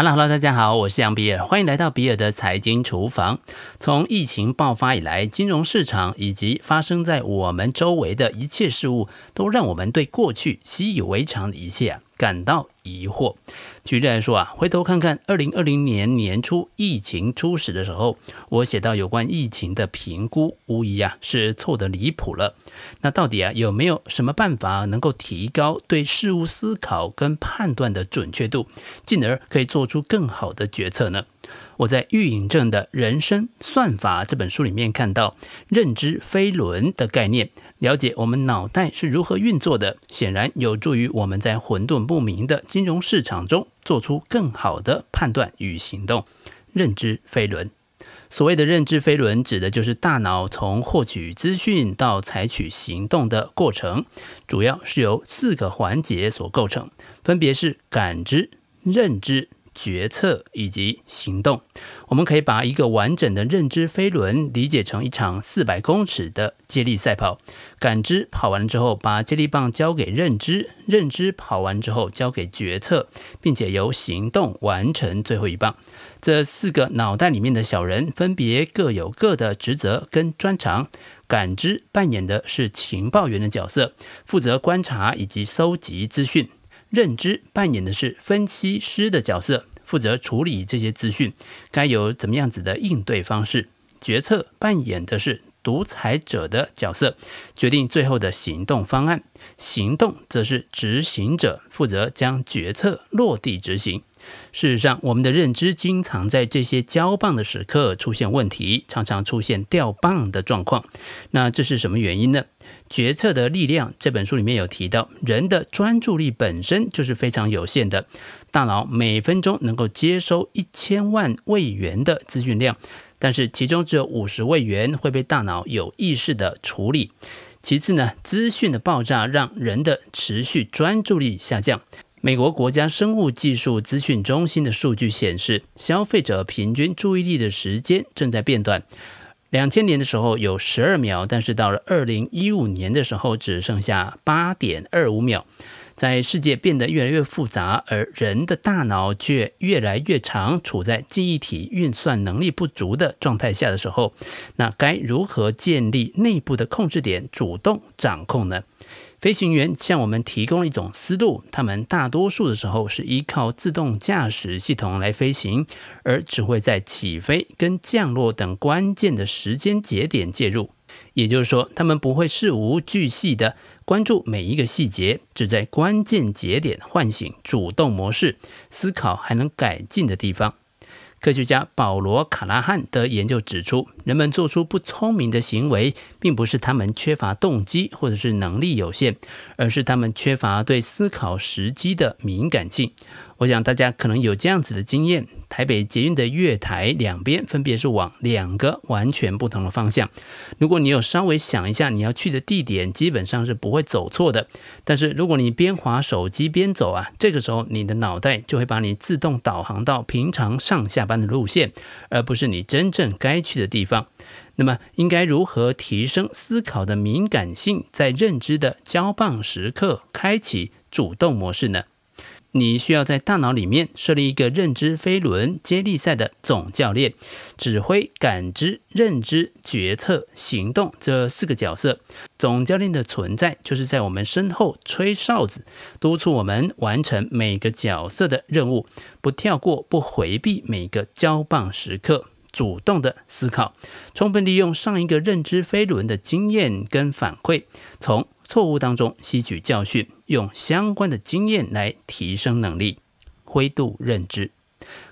Hello，Hello，大家好，我是杨比尔，欢迎来到比尔的财经厨房。从疫情爆发以来，金融市场以及发生在我们周围的一切事物，都让我们对过去习以为常的一切感到疑惑。举例来说啊，回头看看二零二零年年初疫情初始的时候，我写到有关疫情的评估，无疑啊是错得离谱了。那到底啊有没有什么办法能够提高对事物思考跟判断的准确度，进而可以做出更好的决策呢？我在喻隐正的人生算法这本书里面看到认知飞轮的概念，了解我们脑袋是如何运作的，显然有助于我们在混沌不明的金融市场中做出更好的判断与行动。认知飞轮，所谓的认知飞轮，指的就是大脑从获取资讯到采取行动的过程，主要是由四个环节所构成，分别是感知、认知。决策以及行动，我们可以把一个完整的认知飞轮理解成一场四百公尺的接力赛跑。感知跑完了之后，把接力棒交给认知；认知跑完之后，交给决策，并且由行动完成最后一棒。这四个脑袋里面的小人，分别各有各的职责跟专长。感知扮演的是情报员的角色，负责观察以及搜集资讯。认知扮演的是分析师的角色，负责处理这些资讯，该有怎么样子的应对方式。决策扮演的是独裁者的角色，决定最后的行动方案。行动则是执行者，负责将决策落地执行。事实上，我们的认知经常在这些交棒的时刻出现问题，常常出现掉棒的状况。那这是什么原因呢？决策的力量这本书里面有提到，人的专注力本身就是非常有限的，大脑每分钟能够接收一千万位元的资讯量，但是其中只有五十位元会被大脑有意识地处理。其次呢，资讯的爆炸让人的持续专注力下降。美国国家生物技术资讯中心的数据显示，消费者平均注意力的时间正在变短。两千年的时候有十二秒，但是到了二零一五年的时候只剩下八点二五秒。在世界变得越来越复杂，而人的大脑却越来越长处在记忆体运算能力不足的状态下的时候，那该如何建立内部的控制点，主动掌控呢？飞行员向我们提供了一种思路，他们大多数的时候是依靠自动驾驶系统来飞行，而只会在起飞跟降落等关键的时间节点介入。也就是说，他们不会事无巨细地关注每一个细节，只在关键节点唤醒主动模式，思考还能改进的地方。科学家保罗·卡拉汉的研究指出，人们做出不聪明的行为，并不是他们缺乏动机或者是能力有限，而是他们缺乏对思考时机的敏感性。我想大家可能有这样子的经验：台北捷运的月台两边分别是往两个完全不同的方向。如果你有稍微想一下你要去的地点，基本上是不会走错的。但是如果你边滑手机边走啊，这个时候你的脑袋就会把你自动导航到平常上下班的路线，而不是你真正该去的地方。那么应该如何提升思考的敏感性，在认知的交棒时刻开启主动模式呢？你需要在大脑里面设立一个认知飞轮接力赛的总教练，指挥感知、认知、决策、行动这四个角色。总教练的存在就是在我们身后吹哨子，督促我们完成每个角色的任务，不跳过、不回避每个交棒时刻，主动的思考，充分利用上一个认知飞轮的经验跟反馈，从错误当中吸取教训，用相关的经验来提升能力。灰度认知，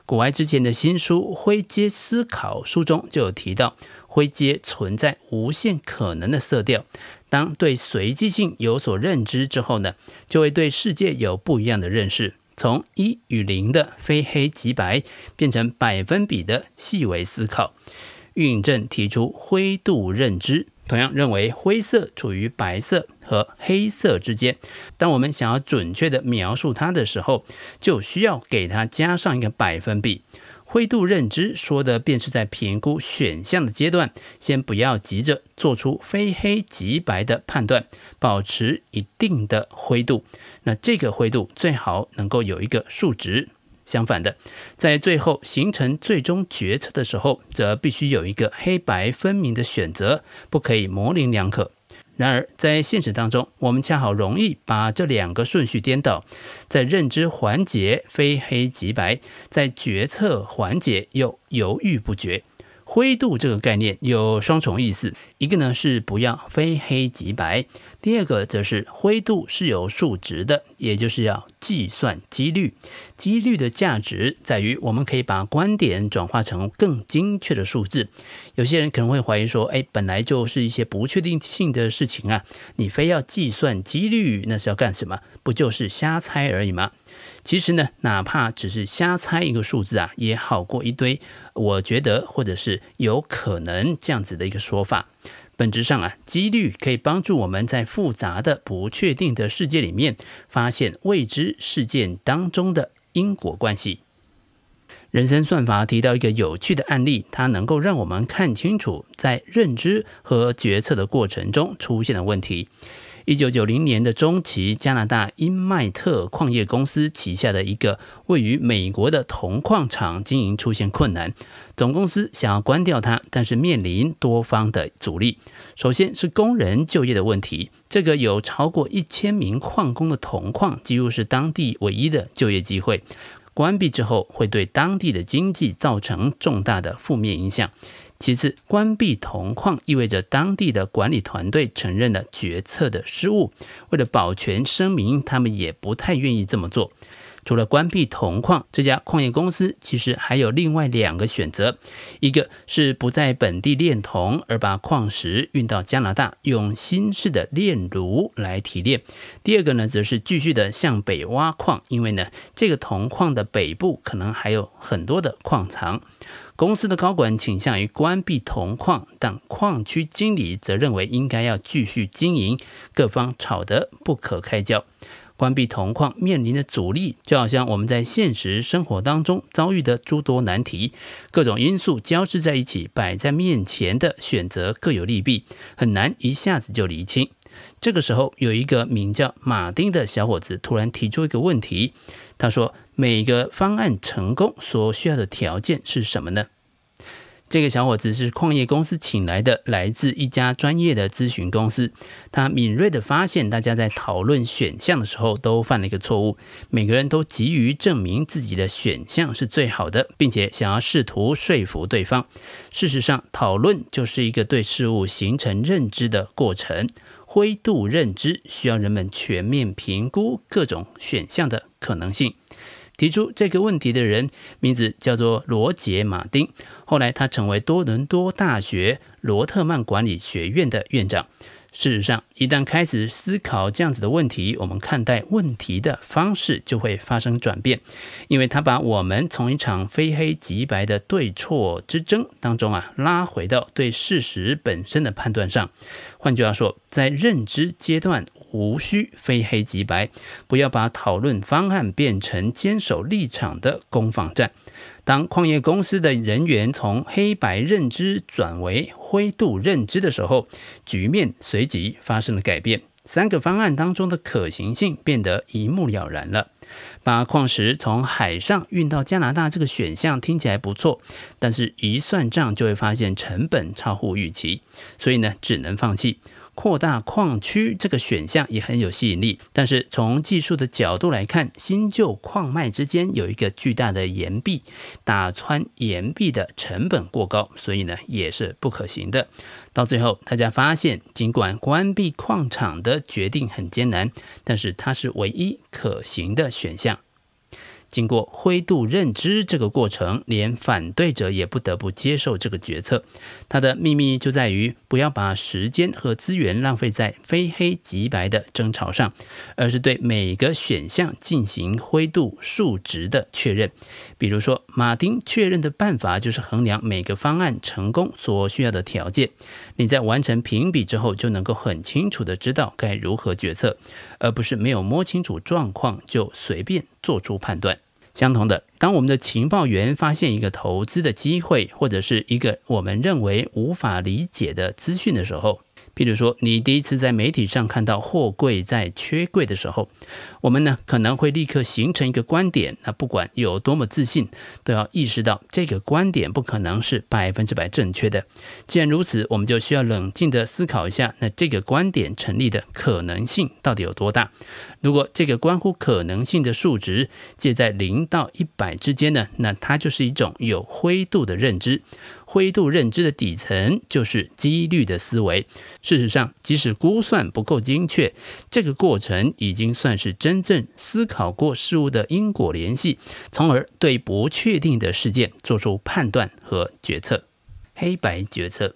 古埃之前的新书《灰阶思考》书中就有提到，灰阶存在无限可能的色调。当对随机性有所认知之后呢，就会对世界有不一样的认识。从一与零的非黑即白，变成百分比的细微思考。喻隐正提出灰度认知。同样认为灰色处于白色和黑色之间。当我们想要准确地描述它的时候，就需要给它加上一个百分比。灰度认知说的便是在评估选项的阶段，先不要急着做出非黑即白的判断，保持一定的灰度。那这个灰度最好能够有一个数值。相反的，在最后形成最终决策的时候，则必须有一个黑白分明的选择，不可以模棱两可。然而，在现实当中，我们恰好容易把这两个顺序颠倒，在认知环节非黑即白，在决策环节又犹豫不决。灰度这个概念有双重意思，一个呢是不要非黑即白，第二个则是灰度是有数值的，也就是要计算几率。几率的价值在于我们可以把观点转化成更精确的数字。有些人可能会怀疑说，哎，本来就是一些不确定性的事情啊，你非要计算几率，那是要干什么？不就是瞎猜而已吗？其实呢，哪怕只是瞎猜一个数字啊，也好过一堆我觉得或者是有可能这样子的一个说法。本质上啊，几率可以帮助我们在复杂的不确定的世界里面，发现未知事件当中的因果关系。人生算法提到一个有趣的案例，它能够让我们看清楚在认知和决策的过程中出现的问题。一九九零年的中期，加拿大因麦特矿业公司旗下的一个位于美国的铜矿厂经营出现困难，总公司想要关掉它，但是面临多方的阻力。首先是工人就业的问题，这个有超过一千名矿工的铜矿几乎是当地唯一的就业机会，关闭之后会对当地的经济造成重大的负面影响。其次，关闭铜矿意味着当地的管理团队承认了决策的失误。为了保全声明，他们也不太愿意这么做。除了关闭铜矿，这家矿业公司其实还有另外两个选择：一个是不在本地炼铜，而把矿石运到加拿大，用新式的炼炉来提炼；第二个呢，则是继续的向北挖矿，因为呢，这个铜矿的北部可能还有很多的矿藏。公司的高管倾向于关闭铜矿，但矿区经理则认为应该要继续经营，各方吵得不可开交。关闭铜矿面临的阻力，就好像我们在现实生活当中遭遇的诸多难题，各种因素交织在一起，摆在面前的选择各有利弊，很难一下子就厘清。这个时候，有一个名叫马丁的小伙子突然提出一个问题。他说：“每个方案成功所需要的条件是什么呢？”这个小伙子是矿业公司请来的，来自一家专业的咨询公司。他敏锐地发现，大家在讨论选项的时候都犯了一个错误，每个人都急于证明自己的选项是最好的，并且想要试图说服对方。事实上，讨论就是一个对事物形成认知的过程。灰度认知需要人们全面评估各种选项的可能性。提出这个问题的人名字叫做罗杰·马丁，后来他成为多伦多大学罗特曼管理学院的院长。事实上，一旦开始思考这样子的问题，我们看待问题的方式就会发生转变，因为他把我们从一场非黑即白的对错之争当中啊，拉回到对事实本身的判断上。换句话说，在认知阶段，无需非黑即白，不要把讨论方案变成坚守立场的攻防战。当矿业公司的人员从黑白认知转为灰度认知的时候，局面随即发生了改变。三个方案当中的可行性变得一目了然了。把矿石从海上运到加拿大这个选项听起来不错，但是一算账就会发现成本超乎预期，所以呢，只能放弃。扩大矿区这个选项也很有吸引力，但是从技术的角度来看，新旧矿脉之间有一个巨大的岩壁，打穿岩壁的成本过高，所以呢也是不可行的。到最后，大家发现，尽管关闭矿场的决定很艰难，但是它是唯一可行的选项。经过灰度认知这个过程，连反对者也不得不接受这个决策。它的秘密就在于不要把时间和资源浪费在非黑即白的争吵上，而是对每个选项进行灰度数值的确认。比如说，马丁确认的办法就是衡量每个方案成功所需要的条件。你在完成评比之后，就能够很清楚地知道该如何决策，而不是没有摸清楚状况就随便做出判断。相同的，当我们的情报员发现一个投资的机会，或者是一个我们认为无法理解的资讯的时候，譬如说，你第一次在媒体上看到货柜在缺柜的时候，我们呢可能会立刻形成一个观点。那不管有多么自信，都要意识到这个观点不可能是百分之百正确的。既然如此，我们就需要冷静地思考一下，那这个观点成立的可能性到底有多大？如果这个关乎可能性的数值介在零到一百之间呢，那它就是一种有灰度的认知。灰度认知的底层就是几率的思维。事实上，即使估算不够精确，这个过程已经算是真正思考过事物的因果联系，从而对不确定的事件做出判断和决策。黑白决策，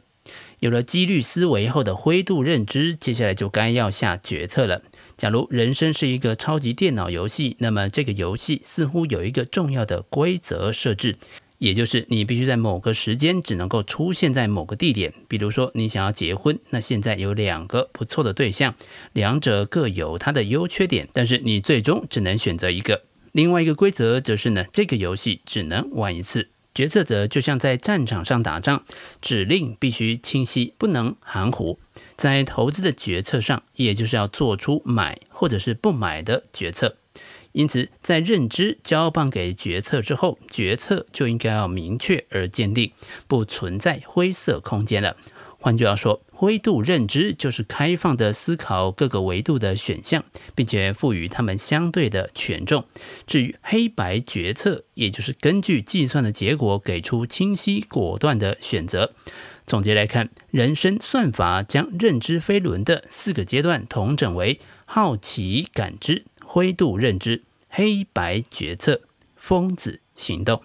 有了几率思维后的灰度认知，接下来就该要下决策了。假如人生是一个超级电脑游戏，那么这个游戏似乎有一个重要的规则设置。也就是你必须在某个时间只能够出现在某个地点，比如说你想要结婚，那现在有两个不错的对象，两者各有它的优缺点，但是你最终只能选择一个。另外一个规则则是呢，这个游戏只能玩一次。决策者就像在战场上打仗，指令必须清晰，不能含糊。在投资的决策上，也就是要做出买或者是不买的决策。因此，在认知交棒给决策之后，决策就应该要明确而坚定，不存在灰色空间了。换句话说，灰度认知就是开放的思考各个维度的选项，并且赋予它们相对的权重。至于黑白决策，也就是根据计算的结果给出清晰果断的选择。总结来看，人生算法将认知飞轮的四个阶段统整为好奇感知。灰度认知、黑白决策、疯子行动。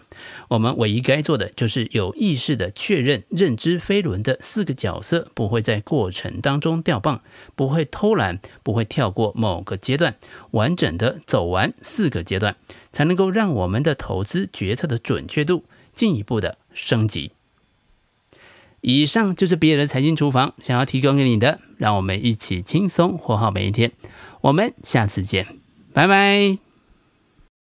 我们唯一该做的就是有意识的确认认知飞轮的四个角色不会在过程当中掉棒，不会偷懒，不会跳过某个阶段，完整的走完四个阶段，才能够让我们的投资决策的准确度进一步的升级。以上就是别人的财经厨房想要提供给你的，让我们一起轻松活好每一天。我们下次见。拜拜。